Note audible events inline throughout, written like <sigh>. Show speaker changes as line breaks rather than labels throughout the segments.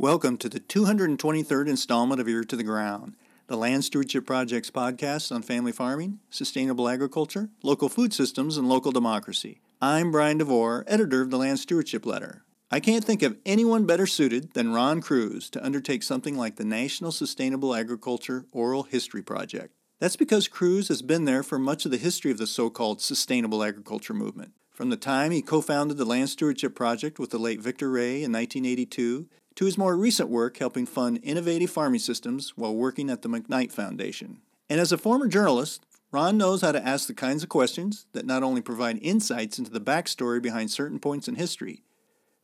Welcome to the 223rd installment of Ear to the Ground, the Land Stewardship Project's podcast on family farming, sustainable agriculture, local food systems, and local democracy. I'm Brian DeVore, editor of the Land Stewardship Letter. I can't think of anyone better suited than Ron Kroese to undertake something like the National Sustainable Agriculture Oral History Project. That's because Kroese has been there for much of the history of the so called sustainable agriculture movement. From the time he co founded the Land Stewardship Project with the late Victor Ray in 1982 to his more recent work helping fund innovative farming systems while working at the McKnight Foundation. And as a former journalist, Ron knows how to ask the kinds of questions that not only provide insights into the backstory behind certain points in history,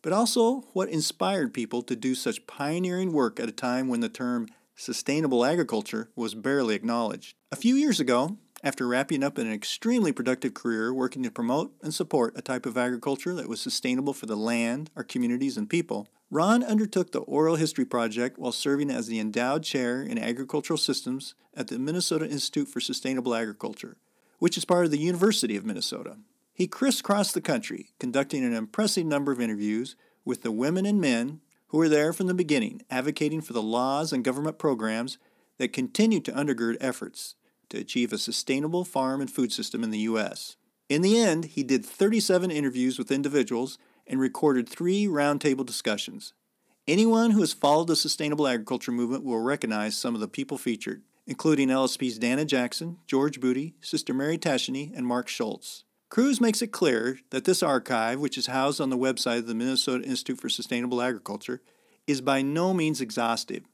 but also what inspired people to do such pioneering work at a time when the term sustainable agriculture was barely acknowledged. A few years ago, after wrapping up an extremely productive career working to promote and support a type of agriculture that was sustainable for the land, our communities, and people, Ron undertook the Oral History Project while serving as the endowed chair in agricultural systems at the Minnesota Institute for Sustainable Agriculture, which is part of the University of Minnesota. He crisscrossed the country, conducting an impressive number of interviews with the women and men who were there from the beginning, advocating for the laws and government programs that continue to undergird efforts to achieve a sustainable farm and food system in the U.S. In the end, he did 37 interviews with individuals and recorded three roundtable discussions. Anyone who has followed the sustainable agriculture movement will recognize some of the people featured, including LSP's Dana Jackson, George Boody, Sister Mary Tacheny, and Mark Schultz. Kroese makes it clear that this archive, which is housed on the website of the Minnesota Institute for Sustainable Agriculture, is by no means exhaustive.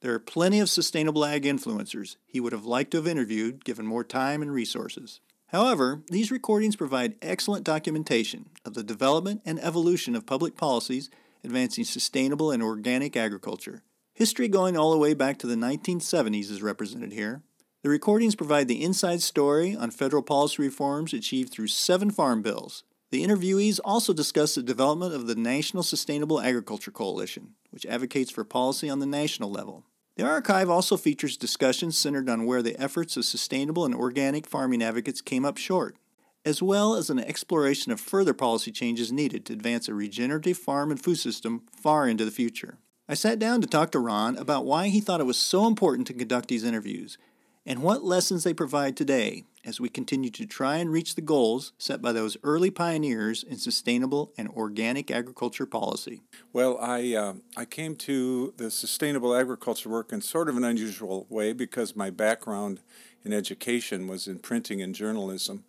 There are plenty of sustainable ag influencers he would have liked to have interviewed given more time and resources. However, these recordings provide excellent documentation of the development and evolution of public policies advancing sustainable and organic agriculture. History going all the way back to the 1970s is represented here. The recordings provide the inside story on federal policy reforms achieved through seven farm bills. The interviewees also discuss the development of the National Sustainable Agriculture Coalition, which advocates for policy on the national level. The archive also features discussions centered on where the efforts of sustainable and organic farming advocates came up short, as well as an exploration of further policy changes needed to advance a regenerative farm and food system far into the future. I sat down to talk to Ron about why he thought it was so important to conduct these interviews and what lessons they provide today as we continue to try and reach the goals set by those early pioneers in sustainable and organic agriculture policy.
Well, I, uh, I came to the sustainable agriculture work in sort of an unusual way because my background in education was in printing and journalism.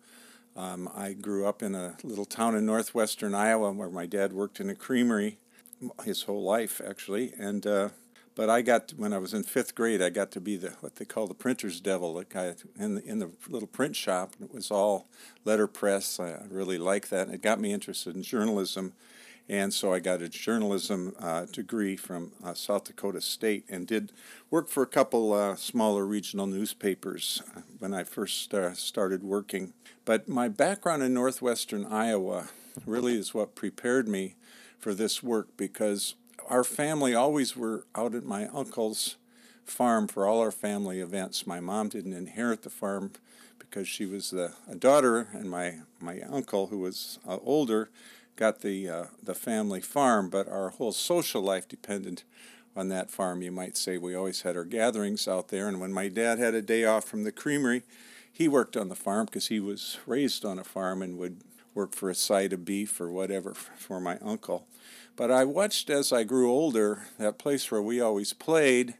Um, I grew up in a little town in northwestern Iowa where my dad worked in a creamery his whole life, actually, and uh, but I got when I was in fifth grade, I got to be the what they call the printer's devil, the guy in the in the little print shop. It was all letterpress. I really liked that, and it got me interested in journalism. And so I got a journalism uh, degree from uh, South Dakota State and did work for a couple uh, smaller regional newspapers uh, when I first uh, started working. But my background in northwestern Iowa really is what prepared me for this work because our family always were out at my uncle's farm for all our family events. My mom didn't inherit the farm because she was the, a daughter, and my, my uncle, who was uh, older, got the, uh, the family farm, but our whole social life depended on that farm, you might say. We always had our gatherings out there, and when my dad had a day off from the creamery, he worked on the farm because he was raised on a farm and would work for a side of beef or whatever <laughs> for my uncle. But I watched as I grew older that place where we always played,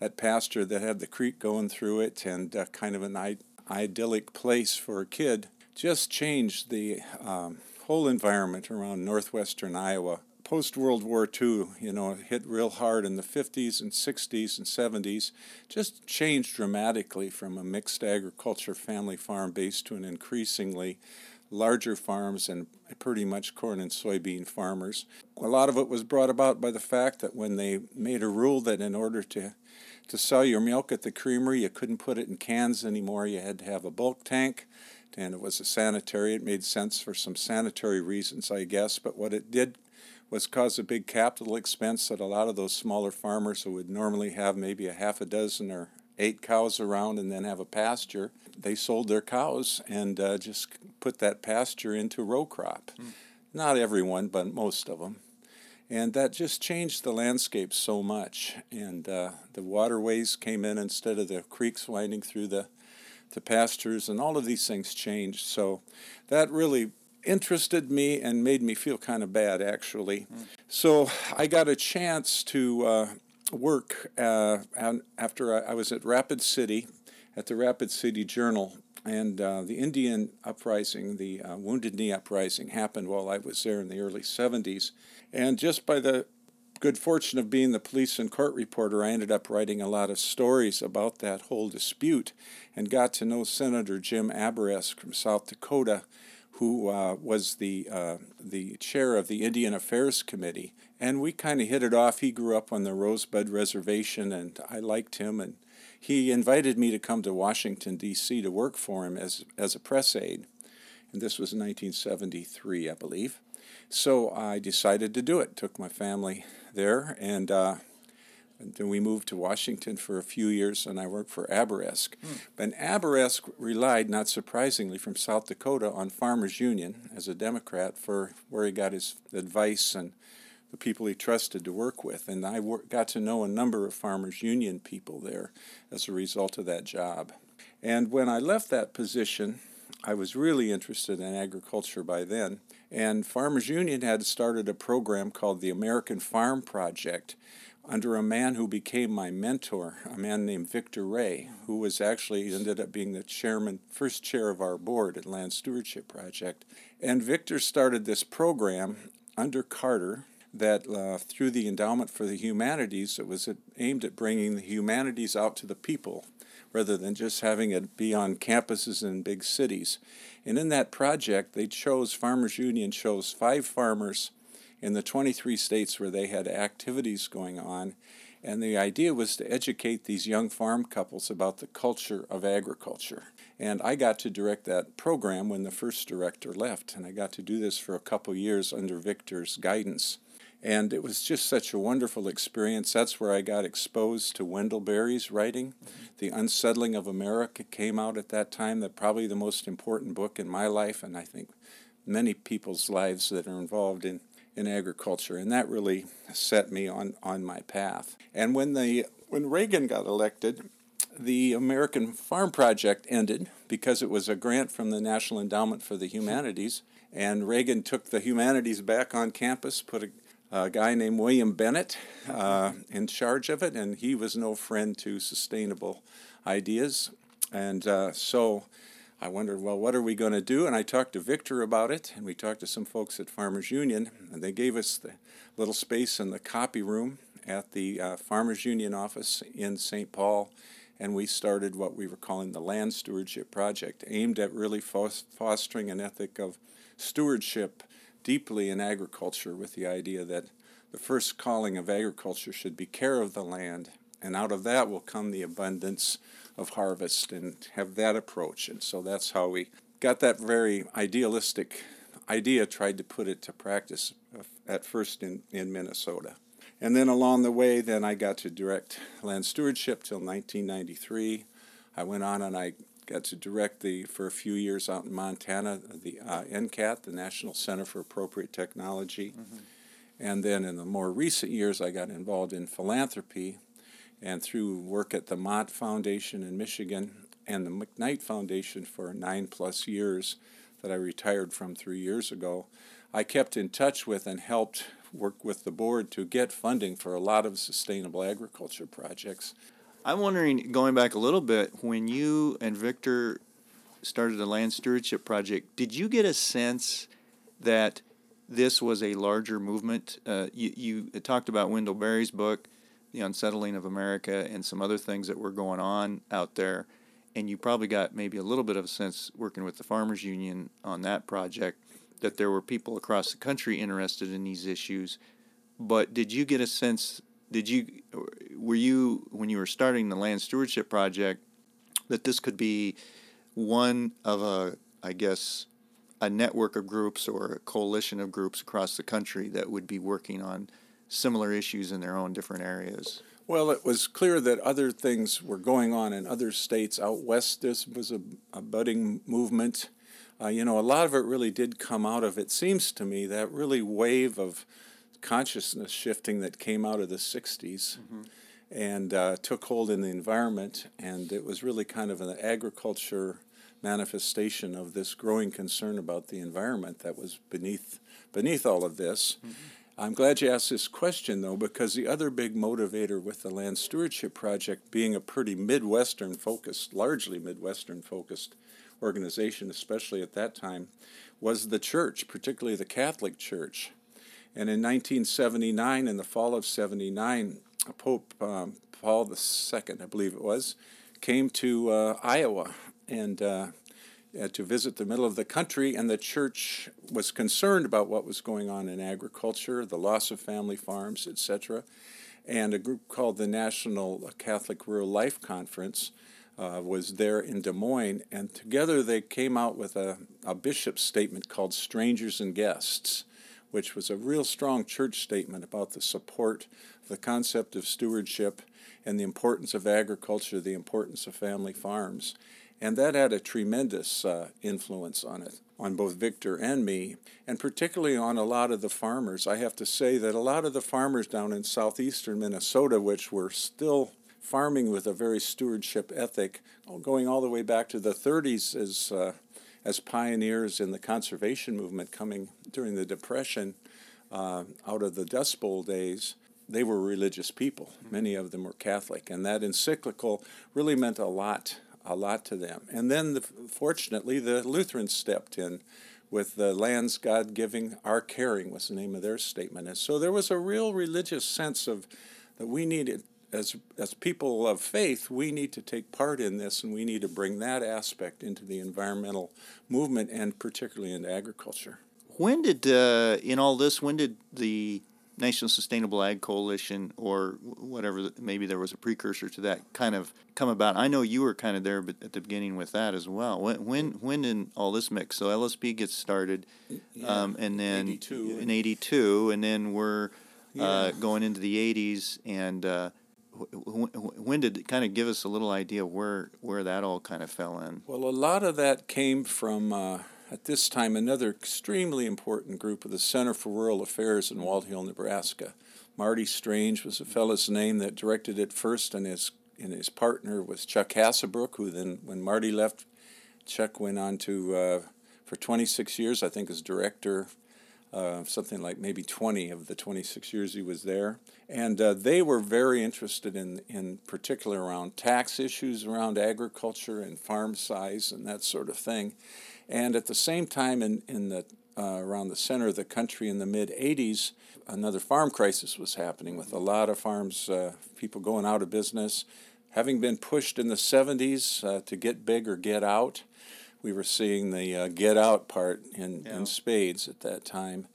that pasture that had the creek going through it and uh, kind of an idyllic place for a kid, just changed the um, whole environment around northwestern Iowa. Post World War II, you know, hit real hard in the 50s and 60s and 70s, just changed dramatically from a mixed agriculture family farm base to an increasingly larger farms and pretty much corn and soybean farmers. A lot of it was brought about by the fact that when they made a rule that in order to to sell your milk at the creamery, you couldn't put it in cans anymore. You had to have a bulk tank, and it was a sanitary. It made sense for some sanitary reasons, I guess. But what it did was cause a big capital expense that a lot of those smaller farmers who would normally have maybe a half a dozen or eight cows around and then have a pasture. They sold their cows and uh, just put that pasture into row crop. Mm. Not everyone, but most of them. And that just changed the landscape so much. And uh, the waterways came in instead of the creeks winding through the, the pastures, and all of these things changed. So that really interested me and made me feel kind of bad, actually. Mm. So I got a chance to uh, work uh, after I, was at Rapid City, at the Rapid City Journal. And uh, the Indian uprising, the uh, Wounded Knee uprising, happened while I was there in the early 70s. And just by the good fortune of being the police and court reporter, I ended up writing a lot of stories about that whole dispute and got to know Senator Jim Abourezk from South Dakota, who uh, was the, uh, the chair of the Indian Affairs Committee. And we kind of hit it off. He grew up on the Rosebud Reservation, and I liked him. And he invited me to come to Washington, D.C. to work for him as, as a press aide. And this was 1973, I believe. So I decided to do it. Took my family there, and, uh, and then we moved to Washington for a few years, and I worked for Abourezk. Hmm. But Abourezk relied, not surprisingly, from South Dakota on Farmers Union as a Democrat for where he got his advice and the people he trusted to work with. And I wor- got to know a number of Farmers Union people there as a result of that job. And when I left that position, I was really interested in agriculture by then. And Farmers Union had started a program called the American Farm Project under a man who became my mentor, a man named Victor Ray, who was actually ended up being the chairman, first chair of our board at Land Stewardship Project. And Victor started this program under Carter that uh, through the Endowment for the Humanities, it was aimed at bringing the humanities out to the people rather than just having it be on campuses in big cities. And in that project, they chose, Farmers Union chose five farmers in the 23 states where they had activities going on. And the idea was to educate these young farm couples about the culture of agriculture. And I got to direct that program when the first director left. And I got to do this for a couple years under Victor's guidance. And it was just such a wonderful experience. That's where I got exposed to Wendell Berry's writing. Mm-hmm. The Unsettling of America came out at that time, that probably the most important book in my life, and I think many people's lives that are involved in, in agriculture. And that really set me on, on my path. And when, the, when Reagan got elected, the American Farm Project ended because it was a grant from the National Endowment for the Humanities. And Reagan took the humanities back on campus, put a a guy named William Bennett uh, in charge of it, and he was no friend to sustainable ideas. And uh, so I wondered, well, what are we going to do? And I talked to Victor about it, and we talked to some folks at Farmers Union, and they gave us the little space in the copy room at the uh, Farmers Union office in St. Paul. And we started what we were calling the Land Stewardship Project, aimed at really fostering an ethic of stewardship deeply in agriculture with the idea that the first calling of agriculture should be care of the land, and out of that will come the abundance of harvest, and have that approach. And so that's how we got that very idealistic idea, tried to put it to practice at first in, in Minnesota. And then along the way, then I got to direct land stewardship till 1993. I went on and I got to direct the for a few years out in Montana the uh, NCAT, the National Center for Appropriate Technology, mm-hmm. and then in the more recent years I got involved in philanthropy, and through work at the Mott Foundation in Michigan and the McKnight Foundation for nine plus years that I retired from three years ago, I kept in touch with and helped work with the board to get funding for a lot of sustainable agriculture projects.
I'm wondering, going back a little bit, when you and Victor started the land stewardship project, did you get a sense that this was a larger movement? Uh, you, you talked about Wendell Berry's book, The Unsettling of America, and some other things that were going on out there. And you probably got maybe a little bit of a sense working with the Farmers Union on that project that there were people across the country interested in these issues. But did you get a sense did you were you when you were starting the land stewardship project that this could be one of a I guess a network of groups or a coalition of groups across the country that would be working on similar issues in their own different areas.
Well, it was clear that other things were going on in other states. Out west, this was a, a budding movement. Uh, you know, a lot of it really did come out of, it seems to me, that really wave of consciousness shifting that came out of the 60s mm-hmm. and uh, took hold in the environment. And it was really kind of an agriculture manifestation of this growing concern about the environment that was beneath, beneath all of this. Mm-hmm. I'm glad you asked this question, though, because the other big motivator with the Land Stewardship Project being a pretty Midwestern focused, largely Midwestern focused organization, especially at that time, was the church, particularly the Catholic Church. And in 1979, in the fall of 79, Pope um, Paul II, I believe it was, came to uh, Iowa and uh, uh, to visit the middle of the country, and the church was concerned about what was going on in agriculture, the loss of family farms, etc. And a group called the National Catholic Rural Life Conference uh, was there in Des Moines, and together they came out with a, a bishop's statement called Strangers and Guests, which was a real strong church statement about the support the concept of stewardship and the importance of agriculture, the importance of family farms. And that had a tremendous uh, influence on it, on both Victor and me, and particularly on a lot of the farmers. I have to say that a lot of the farmers down in southeastern Minnesota, which were still farming with a very stewardship ethic, going all the way back to the 30s as, uh, as pioneers in the conservation movement coming during the Depression uh, out of the Dust Bowl days, they were religious people. Many of them were Catholic. And that encyclical really meant a lot a lot to them. And then, the, fortunately, the Lutherans stepped in with the lands God giving, our caring was the name of their statement. And so there was a real religious sense of that we needed, as, as people of faith, we need to take part in this and we need to bring that aspect into the environmental movement and particularly into agriculture.
When did, uh, in all this, when did the National Sustainable Ag Coalition or whatever, maybe there was a precursor to that kind of come about. I know you were kind of there at the beginning with that as well. When when, when did all this mix? So LSP gets started,
yeah,
um, and then
82.
in '82, and then we're uh, yeah. uh, going into the '80s. And uh, when did it kind of give us a little idea where where that all kind of fell in?
Well, a lot of that came from. Uh, at this time, another extremely important group of the Center for Rural Affairs in Walthill, Nebraska. Marty Strange was a fellow's name that directed it first, and his and his partner was Chuck Hassebrook, who then, when Marty left, Chuck went on to uh, for 26 years, I think, as director. Uh, something like maybe 20 of the 26 years he was there. And uh, they were very interested in, in particular around tax issues around agriculture and farm size and that sort of thing. And at the same time, in, in the, uh, around the center of the country in the mid 80s, another farm crisis was happening with a lot of farms, uh, people going out of business. Having been pushed in the 70s uh, to get big or get out, we were seeing the uh, get out part in, yeah. in spades at that time.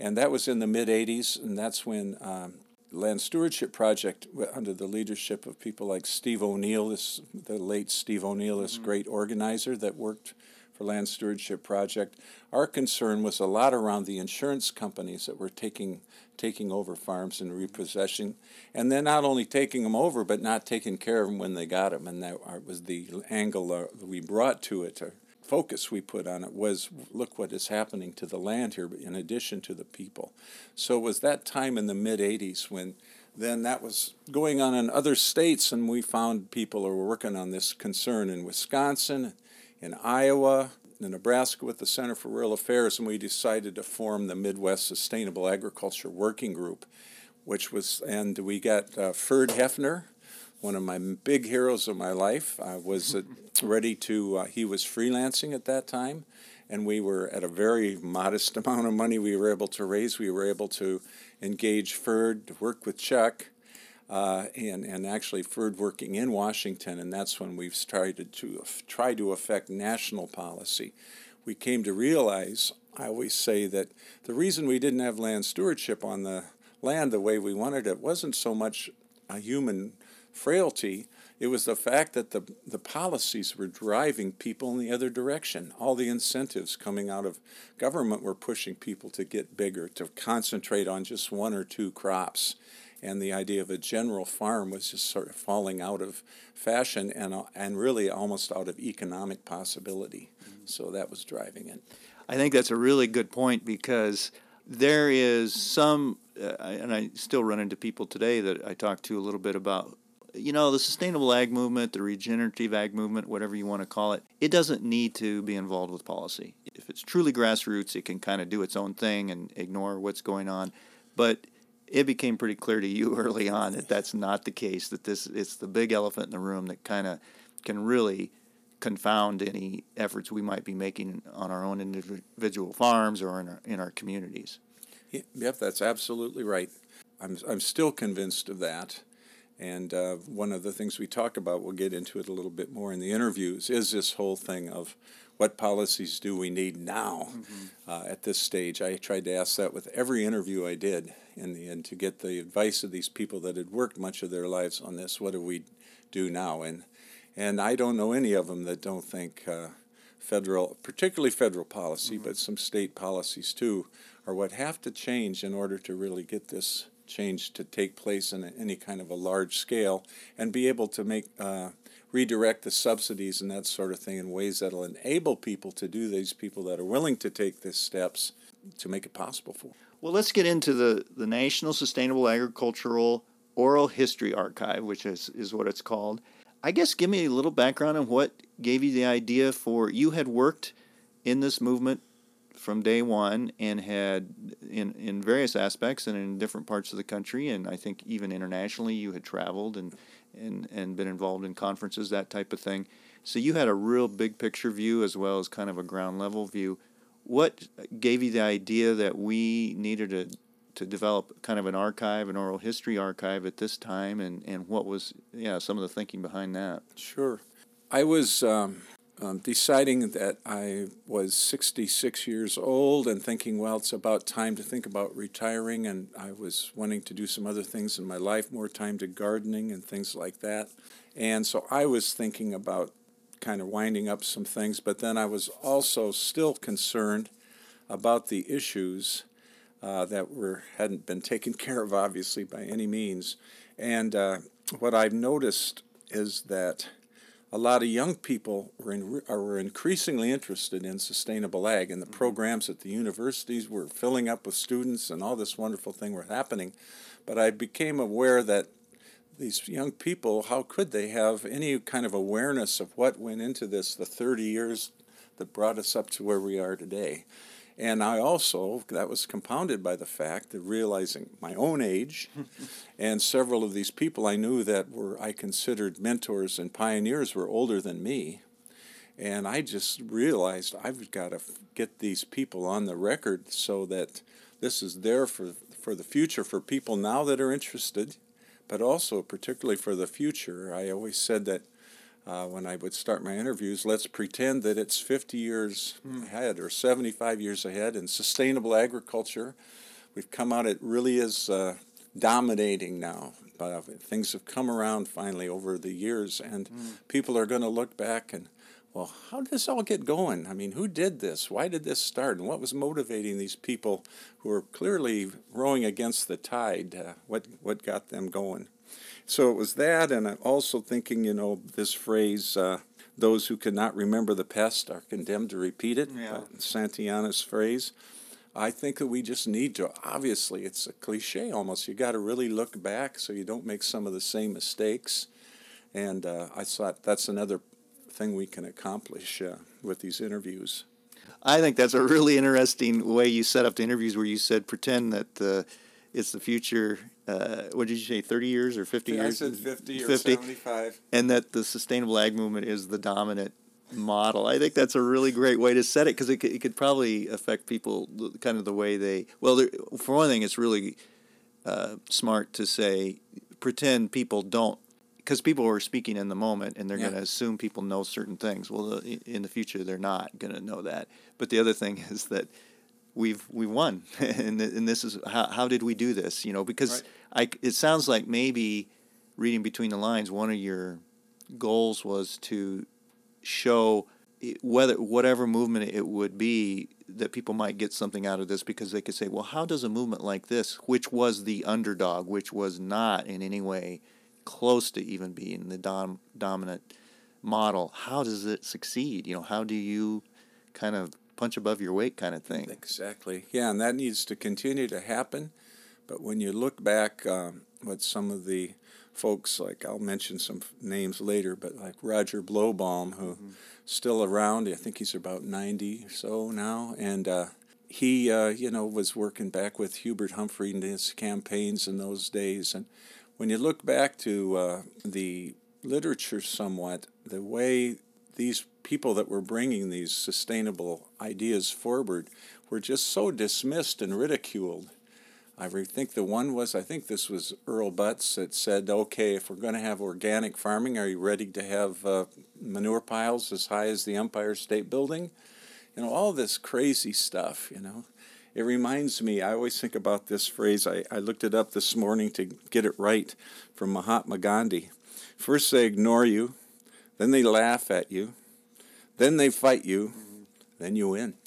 And that was in the mid 80s, and that's when um, Land Stewardship Project, under the leadership of people like Steve O'Neill, this, the late Steve O'Neill, this mm-hmm. great organizer that worked for Land Stewardship Project, our concern was a lot around the insurance companies that were taking taking over farms and repossessing, and then not only taking them over, but not taking care of them when they got them. And that was the angle uh, we brought to it, or focus we put on it was look what is happening to the land here, in addition to the people. So it was that time in the mid 80s when then that was going on in other states, and we found people who were working on this concern in Wisconsin in Iowa, in Nebraska with the Center for Rural Affairs, and we decided to form the Midwest Sustainable Agriculture Working Group, which was, and we got uh, Ferd Hoefner, one of my big heroes of my life. I was uh, <laughs> ready to, uh, he was freelancing at that time, and we were at a very modest <laughs> amount of money we were able to raise. We were able to engage Ferd to work with Chuck uh, and, and actually Ferd working in Washington, and that's when we've started to try to affect national policy. We came to realize, I always say that the reason we didn't have land stewardship on the land the way we wanted it wasn't so much a human frailty, it was the fact that the, the policies were driving people in the other direction. All the incentives coming out of government were pushing people to get bigger, to concentrate on just one or two crops and the idea of a general farm was just sort of falling out of fashion and, uh, and really almost out of economic possibility. Mm-hmm. So that was driving it.
I think that's a really good point because there is some, uh, and I still run into people today that I talk to a little bit about. You know, the sustainable ag movement, the regenerative ag movement, whatever you want to call it, it doesn't need to be involved with policy. If it's truly grassroots, it can kind of do its own thing and ignore what's going on. But it became pretty clear to you <laughs> early on that that's not the case. That this it's the big elephant in the room that kind of can really confound any efforts we might be making on our own individual farms or in our, in our communities.
Yep, that's absolutely right. I'm, I'm still convinced of that. And uh, one of the things we talk about, we'll get into it a little bit more in the interviews, is this whole thing of what policies do we need now mm-hmm. uh, at this stage. I tried to ask that with every interview I did in the end to get the advice of these people that had worked much of their lives on this. What do we do now? And and I don't know any of them that don't think uh, federal, particularly federal policy, mm-hmm. but some state policies too, are what have to change in order to really get this change to take place in any kind of a large scale and be able to make uh, redirect the subsidies and that sort of thing in ways that'll enable people to do these people that are willing to take these steps to make it possible for.
Well, let's get into the, the National Sustainable Agricultural Oral History Archive, which is, is what it's called. I guess give me a little background on what gave you the idea for you had worked in this movement from day one and had in in various aspects and in different parts of the country and I think even internationally you had traveled and and and been involved in conferences that type of thing. So you had a real big picture view as well as kind of a ground level view. What gave you the idea that we needed to to develop kind of an archive, an oral history archive at this time, and, and what was yeah some of the thinking behind that?
Sure, I was um, um, deciding that I was 66 years old and thinking, well, it's about time to think about retiring, and I was wanting to do some other things in my life, more time to gardening and things like that, and so I was thinking about kind of winding up some things, but then I was also still concerned about the issues uh, that were hadn't been taken <laughs> care of, obviously by any means. And uh, what I've noticed is that a lot of young people were, in, were increasingly interested in sustainable ag, and the mm-hmm. programs at the universities were filling up with students, and all this wonderful thing were happening. But I became aware that these young people, how could they have any kind of awareness of what went into this the 30 years that brought us up to where we are today? And I also, that was compounded by the fact of realizing my own age <laughs> and several of these people I knew that were, I considered mentors and pioneers were older than me. And I just realized I've got to get these people on the record so that this is there for, for the future for people now that are interested, but also particularly for the future. I always said that uh, when I would start my interviews, let's pretend that it's 50 years mm. ahead or 75 years ahead in sustainable agriculture. We've come out, it really is uh, dominating now. Uh, things have come around finally over the years, and mm. people are going to look back and, well, how did this all get going? I mean, who did this? Why did this start? And what was motivating these people who are clearly rowing against the tide? Uh, what, what got them going? So it was that, and I'm also thinking, you know, this phrase, uh, those who cannot remember the past are condemned to repeat it, yeah. uh, Santayana's phrase. I think that we just need to, obviously, it's a cliche almost. You got to really look back so you don't make some of the same mistakes. And uh, I thought that's another thing we can accomplish uh, with these interviews.
I think that's a really interesting way you set up the interviews where you said pretend that uh, it's the future uh, what did you say, 30 years or 50
yeah,
years?
I said 50, 50 or 75.
And that the sustainable ag movement is the dominant model. I think that's a really great way to set it because it, could, it could probably affect people kind of the way they. Well, for one thing, it's really uh, smart to say pretend people don't. Because people are speaking in the moment and they're yeah. going to assume people know certain things. Well, in the future, they're not going to know that. But the other thing <laughs> is that we've we won, <laughs> and and this is how how did we do this? You know, because right. I it sounds like maybe reading between the lines, one of your goals was to show whether whatever movement it would be that people might get something out of this because they could say well how does a movement like this which was the underdog which was not in any way close to even being the dom- dominant model how does it succeed you know how do you kind of punch above your weight kind of thing
exactly yeah and that needs to continue to happen but when you look back um, what some of the folks like I'll mention some names later, but like Roger Blobaum, who mm-hmm. still around. I think he's about ninety or so now, and uh, he uh, you know was working back with Hubert Humphrey in his campaigns in those days. And when you look back to uh, the literature, somewhat the way these people that were bringing these sustainable ideas forward were just so dismissed and ridiculed I think the one was, I think this was Earl Butz that said, okay, if we're going to have organic farming, are you ready to have uh, manure piles as high as the Empire State Building? You know, all this crazy stuff, you know. It reminds me, I always think about this phrase. I, I looked it up this morning to get it right from Mahatma Gandhi. First, they ignore you, then they laugh at you, then they fight you, then you win. <laughs>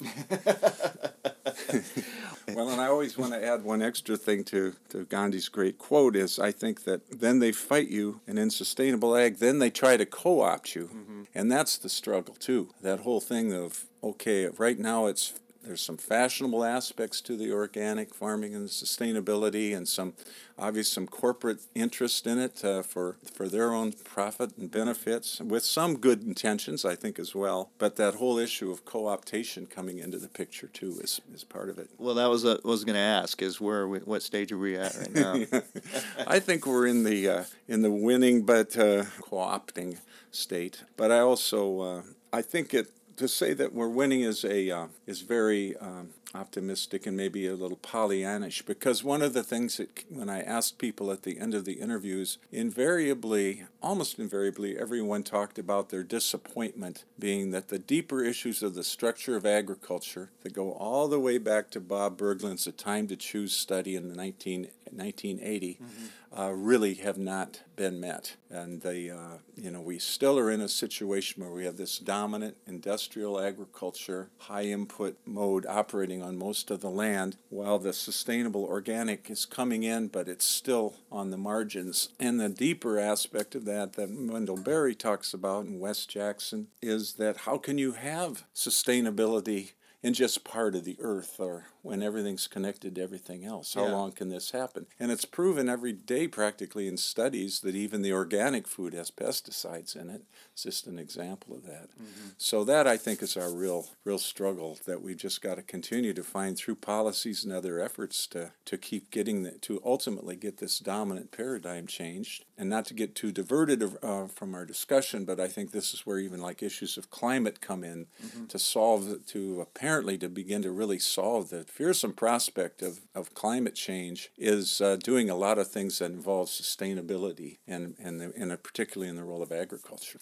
well, and I always want to add one extra thing to, to Gandhi's great quote is I think that then they fight you, and in sustainable ag, then they try to co opt you. Mm-hmm. And that's the struggle, too. That whole thing of, okay, right now it's there's some fashionable aspects to the organic farming and sustainability, and some obvious some corporate interest in it uh, for for their own profit and benefits, with some good intentions, I think as well. But that whole issue of co-optation coming into the picture too is, is part of it.
Well, that was a, what I was going to ask is where we, what stage are we at right now? <laughs>
I think we're in the uh, in the winning but uh, co-opting state. But I also uh, I think it to say that we're winning is a uh, is very um, optimistic and maybe a little Pollyannish because one of the things that when I asked people at the end of the interviews, invariably, almost invariably, everyone talked about their disappointment being that the deeper issues of the structure of agriculture that go all the way back to Bob Bergland's A Time to Choose study in the 19, 1980 mm-hmm. Uh, really have not been met. And they, uh, you know, we still are in a situation where we have this dominant industrial agriculture, high input mode operating on most of the land, while the sustainable organic is coming in, but it's still on the margins. And the deeper aspect of that that Wendell Berry talks about in Wes Jackson is that how can you have sustainability in just part of the earth or when everything's connected to everything else. How yeah. long can this happen? And it's proven every day, practically in studies, that even the organic food has pesticides in it. It's just an example of that. Mm-hmm. So that I think is our real, real struggle that we've just got to continue to find through policies and other efforts to to keep getting the, to ultimately get this dominant paradigm changed. And not to get too diverted uh, from our discussion, but I think this is where even like issues of climate come in mm-hmm. to solve to apparently to begin to really solve the fearsome prospect of, of climate change is uh, doing a lot of things that involve sustainability and, and, the, and particularly in the role of agriculture.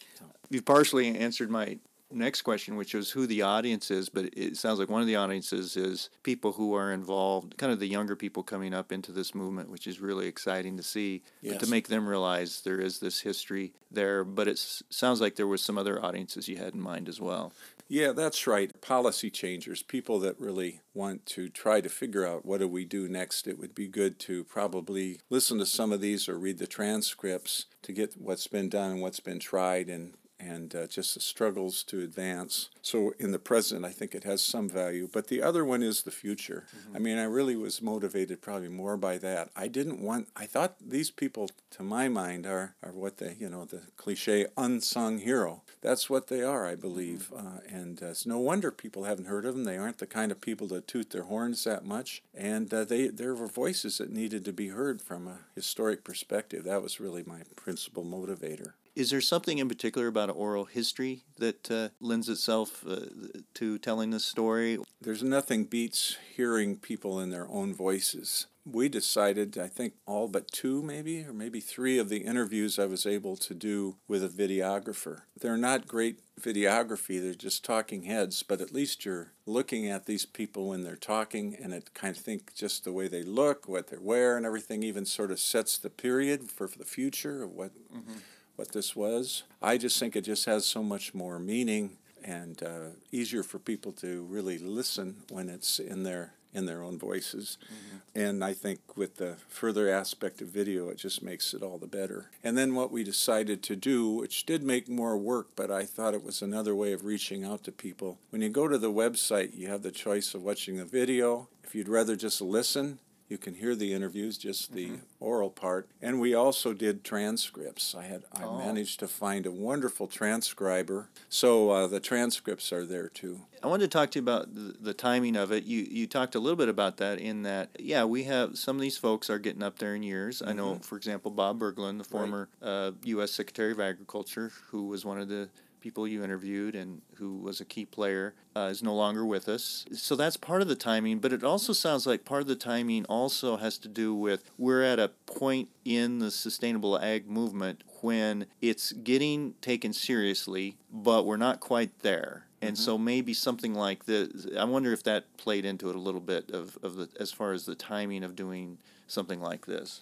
You've partially answered my next question, which was who the audience is, but it sounds like one of the audiences is people who are involved, kind of the younger people coming up into this movement, which is really exciting to see. Yes. But to make them realize there is this history there, but it sounds like there was some other audiences you had in mind as well.
Yeah, that's right. Policy changers, people that really want to try to figure out what do we do next. It would be good to probably listen to some of these or read the transcripts to get what's been done and what's been tried and and uh, just the struggles to advance. So in the present, I think it has some value. But the other one is the future. Mm-hmm. I mean, I really was motivated probably more by that. I didn't want. I thought these people, to my mind, are are what they you know the cliche unsung hero. That's what they are, I believe. Mm-hmm. Uh, and uh, it's no wonder people haven't heard of them. They aren't the kind of people that toot their horns that much. And uh, they there were voices that needed to be heard from a historic perspective. That was really my principal motivator.
Is there something in particular about oral history that uh, lends itself uh, to telling this story?
There's nothing beats hearing people in their own voices. We decided, I think, all but two, maybe, or maybe three of the interviews I was able to do with a videographer. They're not great videography, they're just talking heads, but at least you're looking at these people when they're talking, and it kind of think just the way they look, what they wear, and everything even sort of sets the period for, for the future of what. Mm-hmm what this was. I just think it just has so much more meaning and uh, easier for people to really listen when it's in their in their own voices. Mm-hmm. And I think with the further aspect of video, it just makes it all the better. And then what we decided to do, which did make more work, but I thought it was another way of reaching out to people. When you go to the website, you have the choice of watching the video. If you'd rather just listen, you can hear the interviews, just the mm-hmm. oral part. And we also did transcripts. I had I oh. managed to find a wonderful transcriber, so uh, the transcripts are there too.
I wanted to talk to you about the, the, timing of it. You you talked a little bit about that in that yeah we have some of these folks are getting up there in years. Mm-hmm. I know, mm-hmm. for example, Bob Bergland, the former right. uh, U.S. Secretary of Agriculture, who was one of the people you interviewed and who was a key player, uh, is no longer with us. So that's part of the timing, but it also sounds like part of the timing also has to do with we're at a point in the sustainable ag movement when it's getting taken seriously, but we're not quite there. And mm-hmm. so maybe something like this, I wonder if that played into it a little bit of, of the, as far as the timing of doing something like this.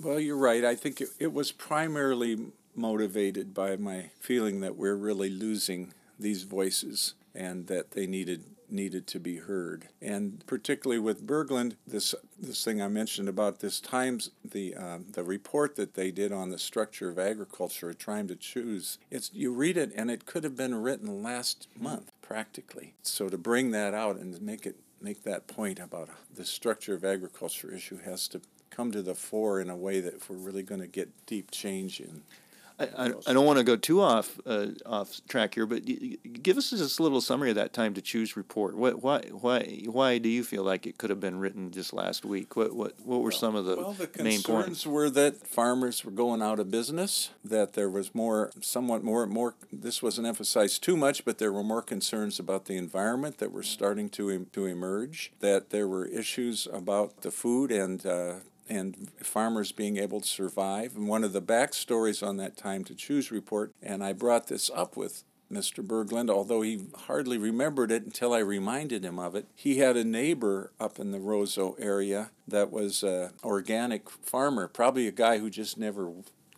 Well, you're right. I think it, it was primarily motivated by my feeling that we're really losing these voices and that they needed needed to be heard. And particularly with Bergland, this this thing I mentioned about this Times the uh, the report that they did on the structure of agriculture, trying to choose. It's you read it and it could have been written last month practically. So to bring that out and make it make that point about the structure of agriculture issue has to come to the fore in a way that if we're really going to get deep change in
I, I, I don't want to go too off uh, off track here, but give us just a little summary of that time to choose report. What why why why do you feel like it could have been written just last week? What what what were some of the,
well, the
main points?
concerns were that farmers were going out of business, that there was more somewhat more more. This wasn't emphasized too much, but there were more concerns about the environment that were starting to to emerge. That there were issues about the food and uh, and farmers being able to survive. And one of the backstories on that Time to Choose report, and I brought this up with Mr. Bergland, although he hardly remembered it until I reminded him of it. He had a neighbor up in the Roseau area that was an organic farmer, probably a guy who just never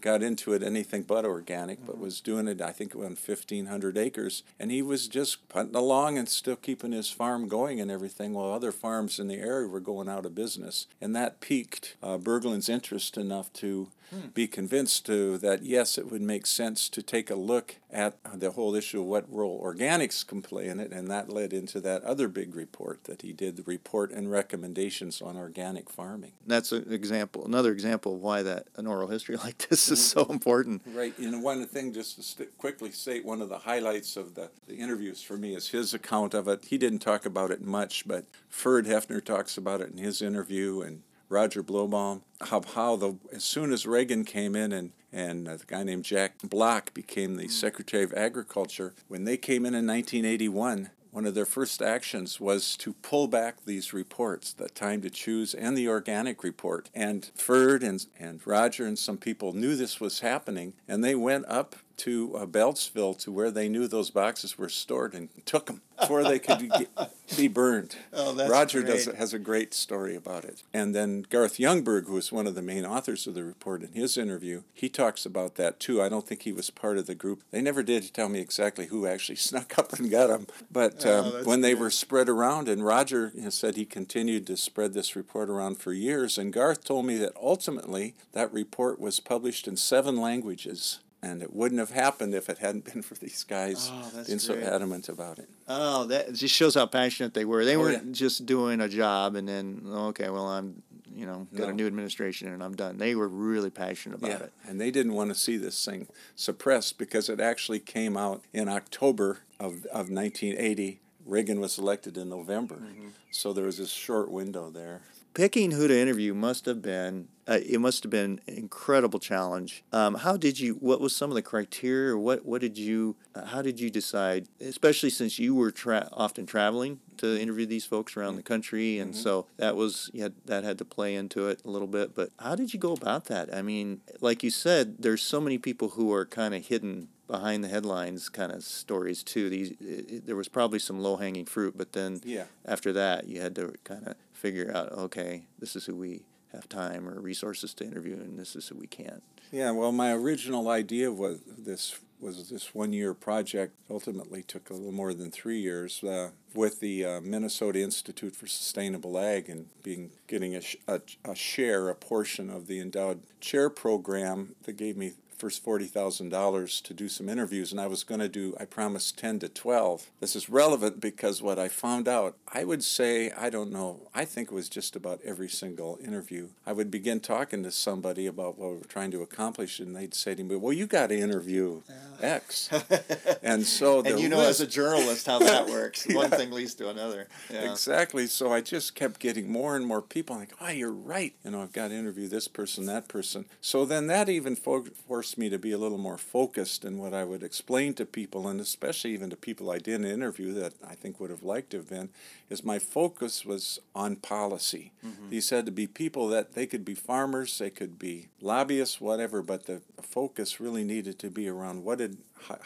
got into it anything but organic, but mm-hmm. was doing it, I think, on 1,500 acres. And he was just putting along and still keeping his farm going and everything while other farms in the area were going out of business. And that piqued uh, Bergland's interest enough to hmm. be convinced to that yes, it would make sense to take a look at the whole issue of what role organics can play in it, and that led into that other big report that he did, the report and recommendations on organic farming.
That's an example, another example of why that an oral history <laughs> like this is so important.
Right, and one thing, just to st- quickly state, one of the highlights of the, the interviews for me is his account of it. He didn't talk about it much, but Ferd Hoefner talks about it in his interview, and Roger Blobaum, how, how the, as soon as Reagan came in and, and uh, the guy named Jack Block became the Secretary of Agriculture, when they came in in 1981, one of their first actions was to pull back these reports, the Time to Choose and the Organic Report. And Ferd and, and Roger and some people knew this was happening, and they went up to uh, Beltsville to where they knew those boxes were stored and took them before they could be, <laughs> be burned.
Oh, that's
Roger
great.
does has a great story about it. And then Garth Youngberg, who was one of the main authors of the report, in his interview, he talks about that too. I don't think he was part of the group. They never did tell me exactly who actually <laughs> snuck up and got them. But oh, um, oh, when they were spread around, and Roger said he continued to spread this report around for years, and Garth told me that ultimately that report was published in seven languages and it wouldn't have happened if it hadn't been <laughs> for these guys
oh,
being so adamant about it.
Oh, that just shows how passionate they were. They oh, weren't yeah. just doing a job and then okay, well I'm you know got no. a new administration and I'm done. They were really passionate about
yeah.
it,
and they didn't want to see this thing suppressed because it actually came out in October of of 1980. Reagan was elected in November, mm-hmm. so there was this short window there
picking who to interview must have been uh, it must have been an incredible challenge. Um, how did you? What was some of the criteria? what what did you? Uh, how did you decide? Especially since you were tra- often traveling to interview these folks around the country, and mm-hmm. so that was had, that had to play into it a little bit. But how did you go about that? I mean, like you said, there's so many people who are kind of hidden behind the headlines kind of stories too. These it, there was probably some low hanging fruit, but then
yeah.
after that you had to kind of figure out, okay, this is who we have time or resources to interview, and this is who we can't.
Yeah, well, my original idea was this was this one year project. Ultimately, took a little more than three years uh, with the uh, Minnesota Institute for Sustainable Ag and being getting a, sh- a, a share, a portion of the endowed chair program that gave me first $40,000 to do some interviews, and I was going to do, I promised 10 to 12. This is relevant because what I found out, I would say, I don't know, I think it was just about every single interview. I would begin talking to somebody about what we were trying to accomplish, and they'd say to me, Well, you got to interview. X. <laughs>
and so, and you know, list, as a journalist, how that <laughs> works. yeah. One thing leads to another.
Yeah. Exactly. So I just kept getting more and more people I'm like, Oh, you're right. You know, I've got to interview this person, that person. So then that even forced forced me to be a little more focused in what I would explain to people, and especially even to people I didn't interview that I think would have liked to have been, is my focus was on policy. Mm-hmm. These had to be people that they could be farmers, they could be lobbyists, whatever, but the focus really needed to be around what did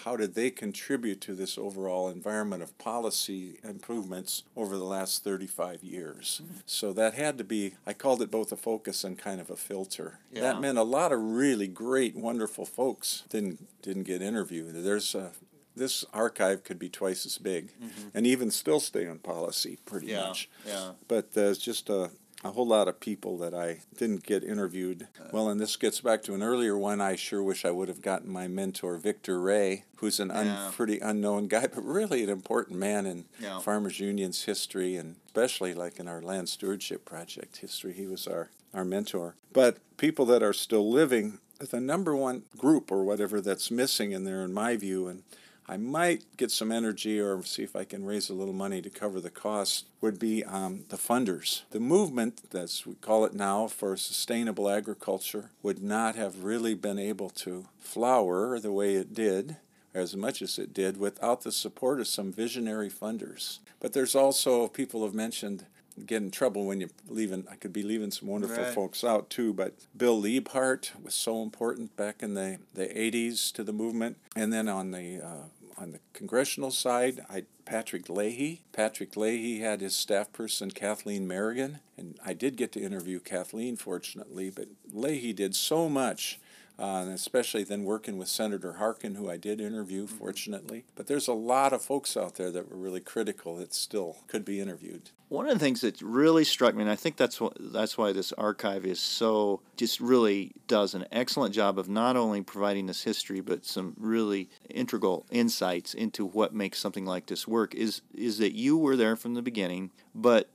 how did they contribute to this overall environment of policy improvements over the last 35 years? Mm-hmm. So that had to be, I called it both a focus and kind of a filter. Yeah. That meant a lot of really great, wonderful folks didn't didn't get interviewed. There's a, this archive could be twice as big mm-hmm. and even still stay on policy pretty
yeah,
much.
Yeah.
But there's just a, a whole lot of people that I didn't get interviewed. Well, and this gets back to an earlier one. I sure wish I would have gotten my mentor, Victor Ray, who's an yeah. un, pretty unknown guy, but really an important man in yeah. Farmers Union's history, and especially like in our land stewardship project history. He was our, our mentor. But people that are still living, the number one group or whatever that's missing in there, in my view, and I might get some energy or see if I can raise a little money to cover the cost would be um, the funders. The movement, as we call it now, for sustainable agriculture would not have really been able to flower the way it did as much as it did without the support of some visionary funders. But there's also, people have mentioned, get in trouble when you're leaving. I could be leaving some wonderful right. folks out too, but Bill Liebhardt was so important back in the, the 80s to the movement. And then on the uh, on the congressional side, I Patrick Leahy. Patrick Leahy had his staff person Kathleen Merrigan, and I did get to interview Kathleen, fortunately. But Leahy did so much uh, and especially then working with Senator Harkin, who I did interview, mm-hmm. fortunately. But there's a lot of folks out there that were really critical that still could be interviewed.
One of the things that really struck me, and I think that's what that's why this archive is so just really does an excellent job of not only providing this history, but some really integral insights into what makes something like this work. Is is that you were there from the beginning, but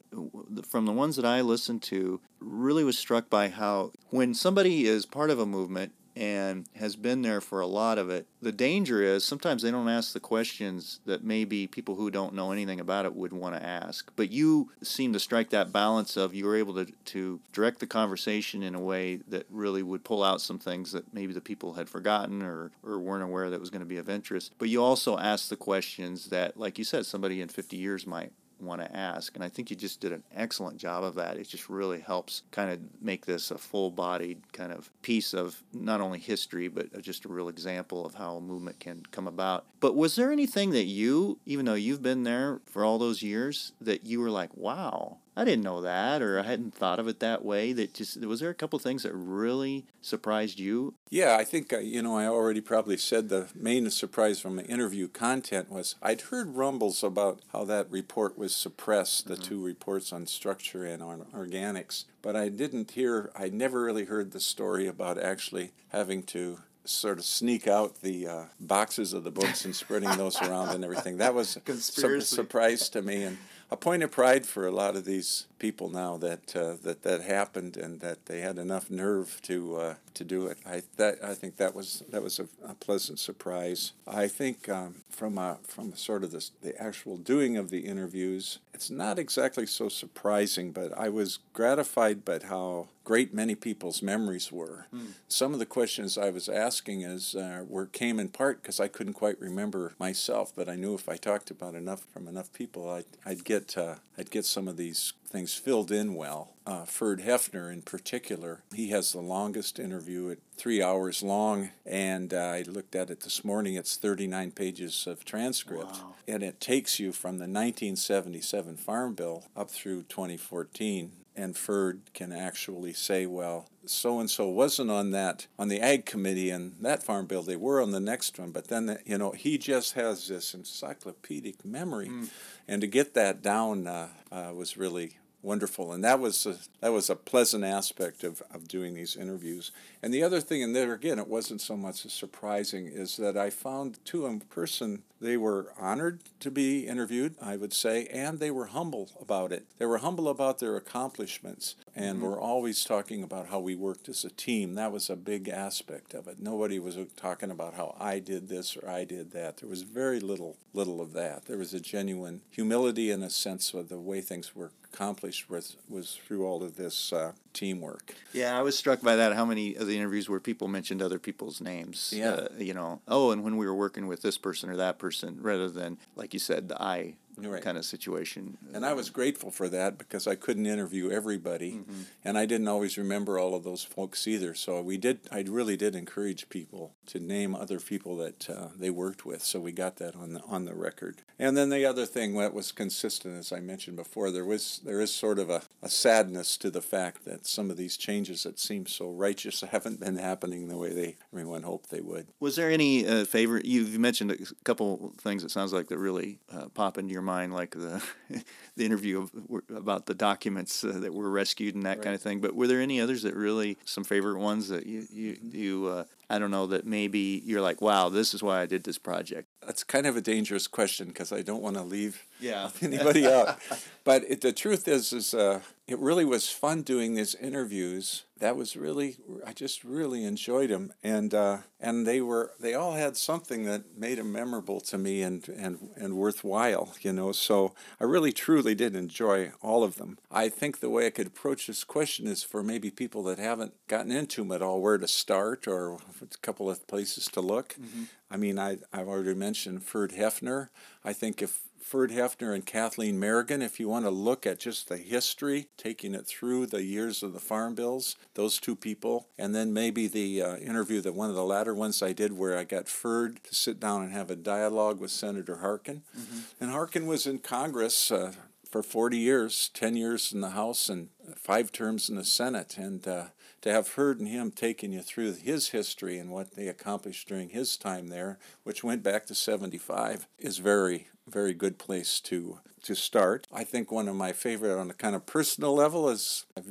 from the ones that I listened to, really was struck by how when somebody is part of a movement and has been there for a lot of it. The danger is sometimes they don't ask the questions that maybe people who don't know anything about it would want to ask. But you seem to strike that balance of you were able to, to direct the conversation in a way that really would pull out some things that maybe the people had forgotten or, or weren't aware that was going to be of interest. But you also ask the questions that, like you said, somebody in 50 years might want to ask. And I think you just did an excellent job of that. It just really helps kind of make this a full bodied kind of piece of not only history, but just a real example of how a movement can come about. But was there anything that you, even though you've been there for all those years, that you were like, wow, I didn't know that, or I hadn't thought of it that way. That just was there a couple things that really surprised you?
Yeah, I think uh, you know I already probably said the main surprise from the interview content was I'd heard rumbles about how that report was suppressed, the mm-hmm. two reports on structure and on organics, but I didn't hear. I never really heard the story about actually having to sort of sneak out the uh, boxes of the books and spreading those around and everything. That was a su- surprise to me and a point of pride for a lot of these people now that uh, that that happened and that they had enough nerve to uh, to do it. I that I think that was that was a, a pleasant surprise. I think um, from a, from sort of the the actual doing of the interviews, it's not exactly so surprising, but I was gratified by how great many people's memories were. Mm. Some of the questions I was asking is uh, were came in part because I couldn't quite remember myself, but I knew if I talked about enough from enough people, I'd, I'd get uh, I'd get some of these things filled in well. Uh, Ferd Hoefner, in particular, he has the longest interview at three hours long, and uh, I looked at it this morning. It's 39 pages of transcript, wow. and it takes you from the 1977 Farm Bill up through 2014 and FERD can actually say, well, so and so wasn't on that on the ag committee and that farm bill. They were on the next one, but then you know he just has this encyclopedic memory, mm. And to get that down uh, uh, was really wonderful. And that was a, that was a pleasant aspect of, of doing these interviews. And the other thing, and there again, it wasn't so much as surprising, is that I found two in person, they were honored to be interviewed, I would say, and they were humble about it. They were humble about their accomplishments and mm-hmm. were always talking about how we worked as a team. That was a big aspect of it. Nobody was talking about how I did this or I did that. There was very little little of that. There was a genuine humility and a sense of the way things were accomplished was, was through all of this uh, teamwork.
Yeah, I was struck by that. How many of the interviews where people mentioned other people's names?
Yeah, uh,
you know, oh, and when we were working with this person or that person, rather than like you said, the I right. kind of situation.
And I was grateful for that because I couldn't interview everybody, mm-hmm. and I didn't always remember all of those folks either. So we did. I really did encourage people to name other people that uh, they worked with. So we got that on the on the record. And then the other thing that was consistent, as I mentioned before, there was there is sort of a, a sadness to the fact that some of these changes that seem so righteous <laughs> haven't been happening the way they everyone hoped they would.
Was there any uh, favorite? You've mentioned a couple things. It sounds like that really uh, pop into your mind, like the <laughs> the interview of, about the documents uh, that were rescued and that right. kind of thing. But were there any others that really some favorite ones that you you, mm-hmm. you uh, I don't know that maybe you're like, wow, this is why I did this project.
That's kind of a dangerous question because I don't want to leave yeah. <laughs> anybody out. <laughs> But it, the truth is, is uh, it really was fun doing these interviews. That was really, I just really enjoyed them, and uh, and they were, they all had something that made them memorable to me and and and worthwhile, you know. So I really truly did enjoy all of them. I think the way I could approach this question is for maybe people that haven't gotten into them at all, where to start or a couple of places to look. Mm-hmm. I mean, I I've already mentioned Ferd Hoefner. I think if Ferd Hoefner and Kathleen Merrigan, if you want to look at just the history, taking it through the years of the farm bills, those two people, and then maybe the uh, interview that one of the latter ones I did where I got Ferd to sit down and have a dialogue with Senator Harkin. Mm-hmm. And Harkin was in Congress uh, for 40 years 10 years in the House and five terms in the Senate. And uh, to have heard him taking you through his history and what they accomplished during his time there, which went back to 75, is very, very good place to to start. I think one of my favorite on a kind of personal level is i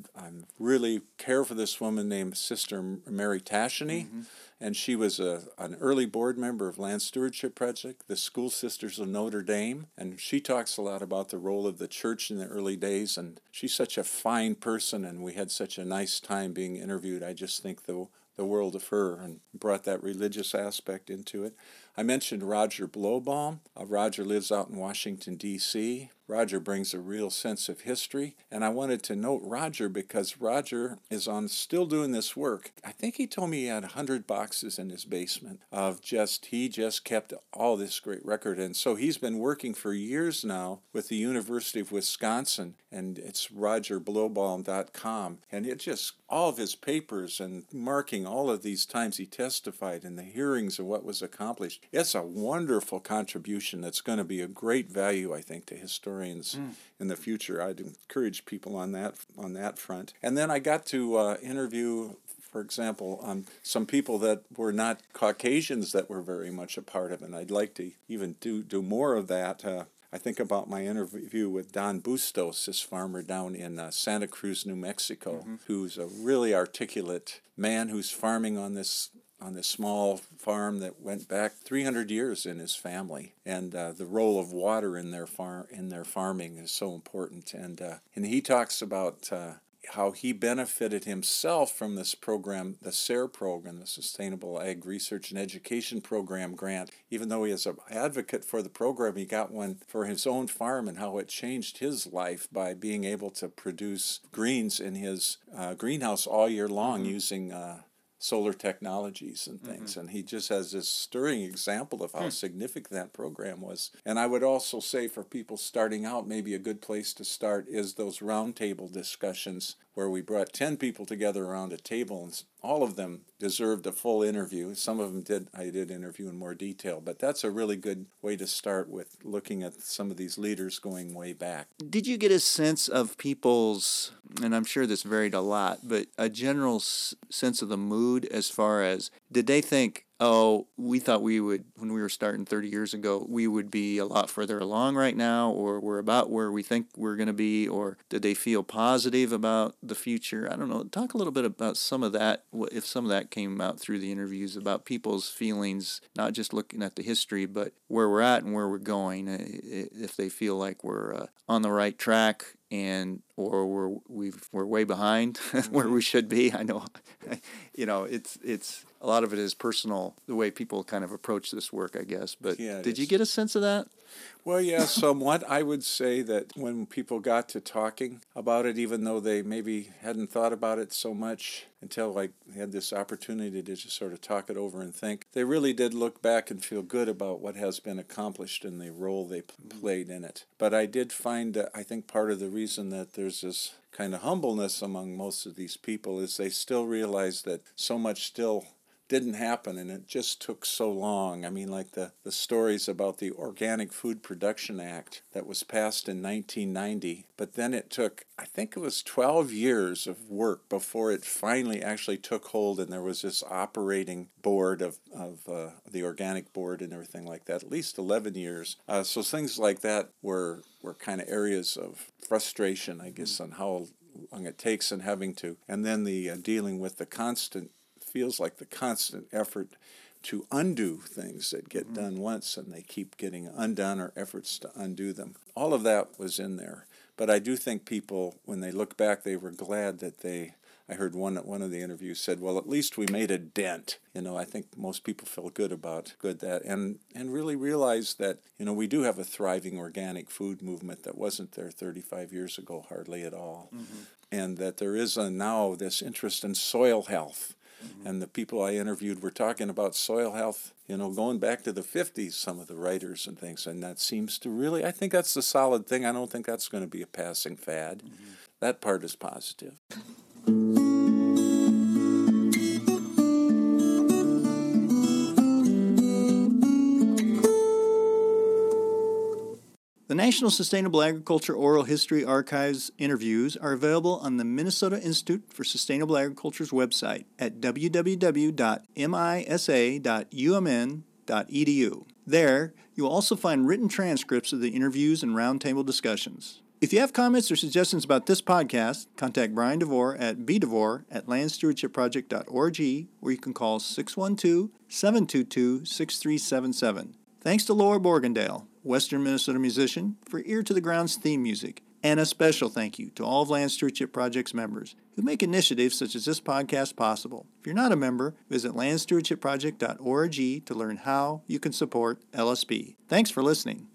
really care for this woman named Sister Mary Tacheny. Mm-hmm and she was a, an early board member of Land Stewardship Project, the School Sisters of Notre Dame, and she talks a lot about the role of the church in the early days, and she's such a fine person, and we had such a nice time being interviewed. I just think the the world of her and brought that religious aspect into it. I mentioned Roger Blobaum. Uh, Roger lives out in Washington, D.C. Roger brings a real sense of history. And I wanted to note Roger because Roger is on still doing this work. I think he told me he had 100 boxes in his basement of just, he just kept all this great record. And so he's been working for years now with the University of Wisconsin, and it's rogerblobaum.com. And it just, all of his papers and marking all of these times he testified and the hearings and what was accomplished. It's a wonderful contribution that's going to be a great value, I think, to historians mm. in the future. I'd encourage people on that on that front. And then I got to uh, interview for example, um, some people that were not Caucasians that were very much a part of it. And I'd like to even do, do more of that. Uh, I think about my interview with Don Bustos, this farmer down in uh, Santa Cruz, New Mexico, mm-hmm. who's a really articulate man who's farming on this on this small farm that went back 300 years in his family, and uh, the role of water in their farm in their farming is so important. And uh, and he talks about uh, how he benefited himself from this program, the SARE program, the Sustainable Ag Research and Education Program grant. Even though he is an advocate for the program, he got one for his own farm and how it changed his life by being able to produce greens in his uh, greenhouse all year long mm-hmm. using uh, solar technologies and things. Mm-hmm. And he just has this stirring example of how hmm. significant that program was. And I would also say for people starting out, maybe a good place to start is those roundtable discussions where we brought 10 people together around a table and all of them deserved a full interview. Some of them did I did interview in more detail, but that's a really good way to start with looking at some of these leaders going way back.
Did you get a sense of people's and I'm sure this varied a lot, but a general s- sense of the mood as far as did they think oh, we thought we would, when we were starting 30 years ago, we would be a lot further along right now, or we're about where we think we're going to be, or did they feel positive about the future? I don't know. Talk a little bit about some of that, if some of that came out through the interviews about people's feelings, not just looking at the history, but where we're at and where we're going, uh, if they feel like we're uh, on the right track and or we're we've we're way behind <laughs> where mm-hmm. we should be. I know, <laughs> you know, it's it's a lot of it is personal the way people kind of approach this work, I guess. But yeah, did is. you get a sense of that?
Well, yeah, somewhat. I would say that when people got to talking about it, even though they maybe hadn't thought about it so much until like they had this opportunity to just sort of talk it over and think, they really did look back and feel good about what has been accomplished and the role they played in it. But I did find, uh, I think part of the reason that there's this kind of humbleness among most of these people is they still realize that so much still didn't happen and it just took so long. I mean, like the, the stories about the Organic Food Production Act that was passed in 1990, but then it took, I think it was 12 years of work before it finally actually took hold and there was this operating board of, of uh, the organic board and everything like that, at least 11 years. Uh, so things like that were, were kind of areas of frustration, I guess, on how long it takes and having to, and then the uh, dealing with the constant feels like the constant effort to undo things that get mm-hmm. done once and they keep getting undone or efforts to undo them. All of that was in there. But I do think people, when they look back, they were glad that they. I heard one one of the interviews said, "Well, at least we made a dent." You know, I think most people feel good about good that, and and really realize that you know we do have a thriving organic food movement that wasn't there 35 years ago, hardly at all, mm-hmm. and that there is a now this interest in soil health Mm-hmm. And the people I interviewed were talking about soil health, you know, going back to the 50s, some of the writers and things. And that seems to really, I think that's the solid thing. I don't think that's going to be a passing fad. Mm-hmm. That part is positive.
The National Sustainable Agriculture Oral History Archives interviews are available on the Minnesota Institute for Sustainable Agriculture's website at www.misa.umn.edu. There, you will also find written transcripts of the interviews and roundtable discussions. If you have comments or suggestions about this podcast, contact Brian DeVore at bdevore at landstewardshipproject.org or you can call 612 722 6377. Thanks to Laura Borgendale. Western Minnesota musician, for Ear to the Ground's theme music. And a special thank you to all of Land Stewardship Project's members who make initiatives such as this podcast possible. If you're not a member, visit landstewardshipproject.org to learn how you can support LSP. Thanks for listening.